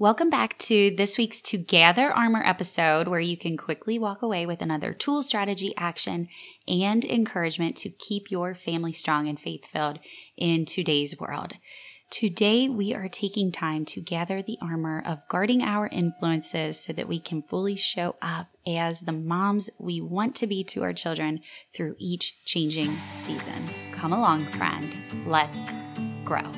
Welcome back to this week's To Gather Armor episode, where you can quickly walk away with another tool, strategy, action, and encouragement to keep your family strong and faith filled in today's world. Today, we are taking time to gather the armor of guarding our influences so that we can fully show up as the moms we want to be to our children through each changing season. Come along, friend. Let's grow.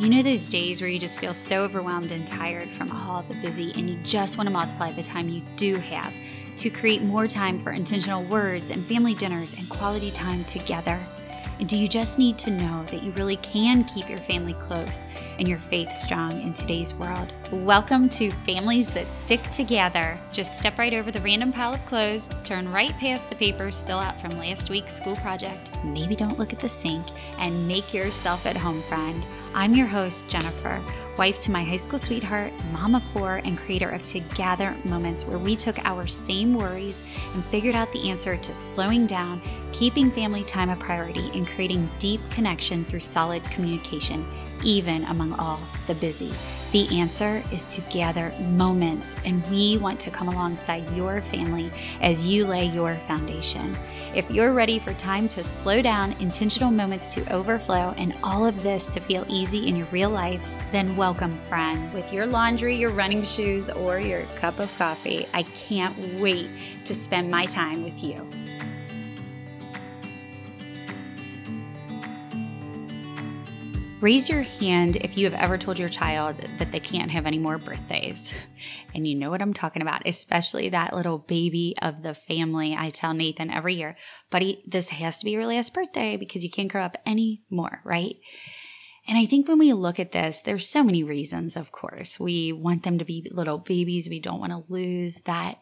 You know those days where you just feel so overwhelmed and tired from all the busy, and you just want to multiply the time you do have to create more time for intentional words and family dinners and quality time together? And do you just need to know that you really can keep your family close and your faith strong in today's world? Welcome to Families That Stick Together. Just step right over the random pile of clothes, turn right past the papers still out from last week's school project, maybe don't look at the sink, and make yourself at home, friend. I'm your host, Jennifer, wife to my high school sweetheart, mom of four, and creator of Together Moments, where we took our same worries and figured out the answer to slowing down, keeping family time a priority, and creating deep connection through solid communication, even among all the busy. The answer is to gather moments, and we want to come alongside your family as you lay your foundation. If you're ready for time to slow down, intentional moments to overflow, and all of this to feel easy in your real life, then welcome, friend. With your laundry, your running shoes, or your cup of coffee, I can't wait to spend my time with you. Raise your hand if you have ever told your child that they can't have any more birthdays. And you know what I'm talking about, especially that little baby of the family. I tell Nathan every year, buddy, this has to be your last birthday because you can't grow up anymore, right? And I think when we look at this, there's so many reasons, of course. We want them to be little babies. We don't want to lose that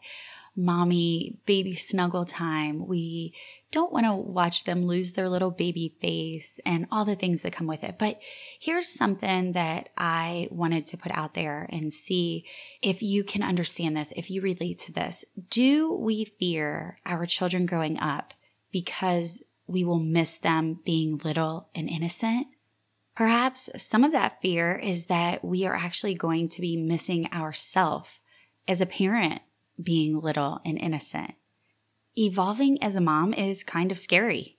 mommy baby snuggle time. We don't want to watch them lose their little baby face and all the things that come with it. But here's something that I wanted to put out there and see if you can understand this, if you relate to this. Do we fear our children growing up because we will miss them being little and innocent? Perhaps some of that fear is that we are actually going to be missing ourself as a parent being little and innocent. Evolving as a mom is kind of scary.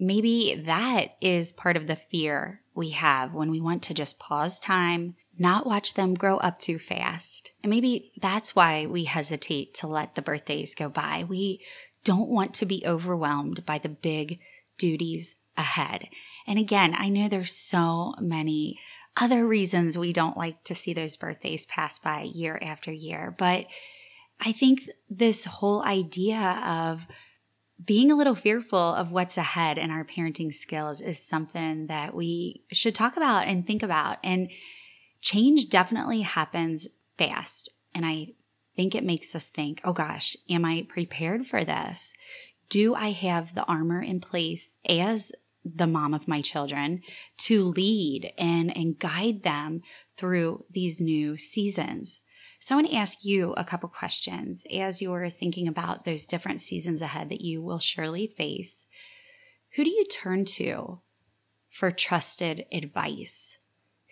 Maybe that is part of the fear we have when we want to just pause time, not watch them grow up too fast. And maybe that's why we hesitate to let the birthdays go by. We don't want to be overwhelmed by the big duties ahead. And again, I know there's so many other reasons we don't like to see those birthdays pass by year after year, but I think this whole idea of being a little fearful of what's ahead in our parenting skills is something that we should talk about and think about. And change definitely happens fast. And I think it makes us think, oh gosh, am I prepared for this? Do I have the armor in place as the mom of my children to lead and, and guide them through these new seasons? So I want to ask you a couple questions as you're thinking about those different seasons ahead that you will surely face. Who do you turn to for trusted advice?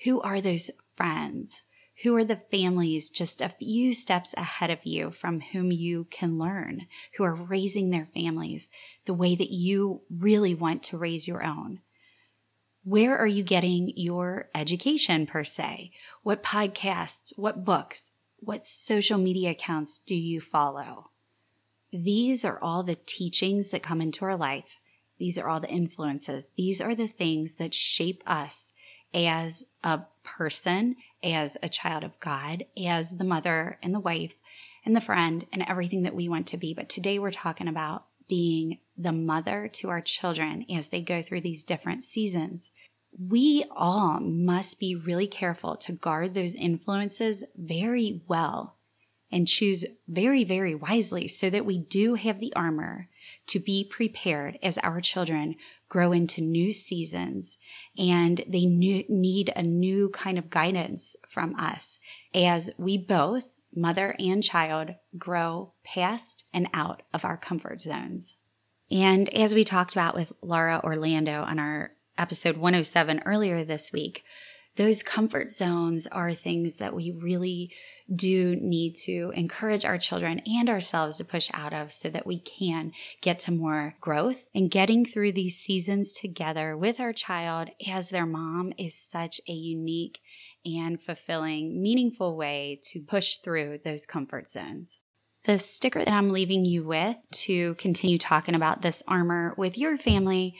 Who are those friends? Who are the families just a few steps ahead of you from whom you can learn, who are raising their families the way that you really want to raise your own? Where are you getting your education per se? What podcasts, what books, what social media accounts do you follow? These are all the teachings that come into our life. These are all the influences. These are the things that shape us as a person, as a child of God, as the mother and the wife and the friend and everything that we want to be. But today we're talking about being the mother to our children as they go through these different seasons we all must be really careful to guard those influences very well and choose very, very wisely so that we do have the armor to be prepared as our children grow into new seasons and they need a new kind of guidance from us as we both, mother and child, grow past and out of our comfort zones. And as we talked about with Laura Orlando on our episode 107 earlier this week, those comfort zones are things that we really do need to encourage our children and ourselves to push out of so that we can get to more growth. And getting through these seasons together with our child as their mom is such a unique and fulfilling, meaningful way to push through those comfort zones. The sticker that I'm leaving you with to continue talking about this armor with your family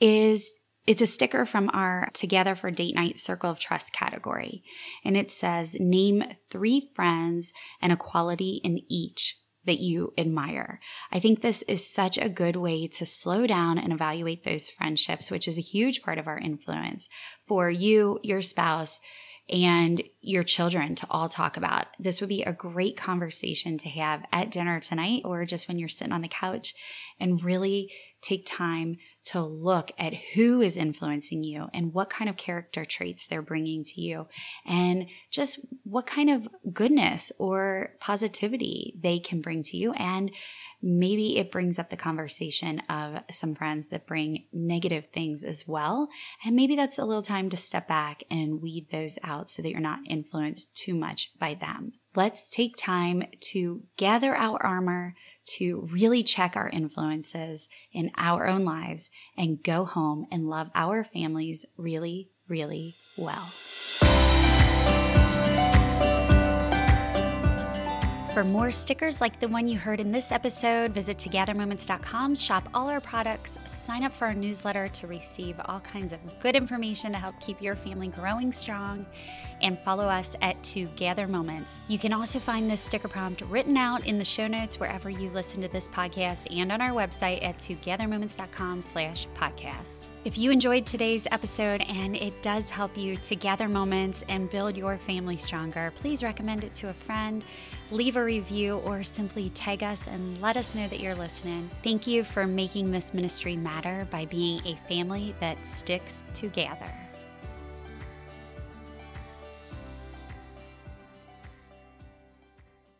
is it's a sticker from our Together for Date Night Circle of Trust category. And it says, Name three friends and a quality in each that you admire. I think this is such a good way to slow down and evaluate those friendships, which is a huge part of our influence for you, your spouse, and your children to all talk about. This would be a great conversation to have at dinner tonight or just when you're sitting on the couch and really take time to look at who is influencing you and what kind of character traits they're bringing to you and just what kind of goodness or positivity they can bring to you. And maybe it brings up the conversation of some friends that bring negative things as well. And maybe that's a little time to step back and weed those out so that you're not influenced too much by them. Let's take time to gather our armor, to really check our influences in our own lives, and go home and love our families really, really well. For more stickers like the one you heard in this episode, visit togethermoments.com, shop all our products, sign up for our newsletter to receive all kinds of good information to help keep your family growing strong, and follow us at Together Moments. You can also find this sticker prompt written out in the show notes wherever you listen to this podcast and on our website at togethermoments.com slash podcast. If you enjoyed today's episode and it does help you to gather moments and build your family stronger, please recommend it to a friend leave a review, or simply tag us and let us know that you're listening. Thank you for making this ministry matter by being a family that sticks together.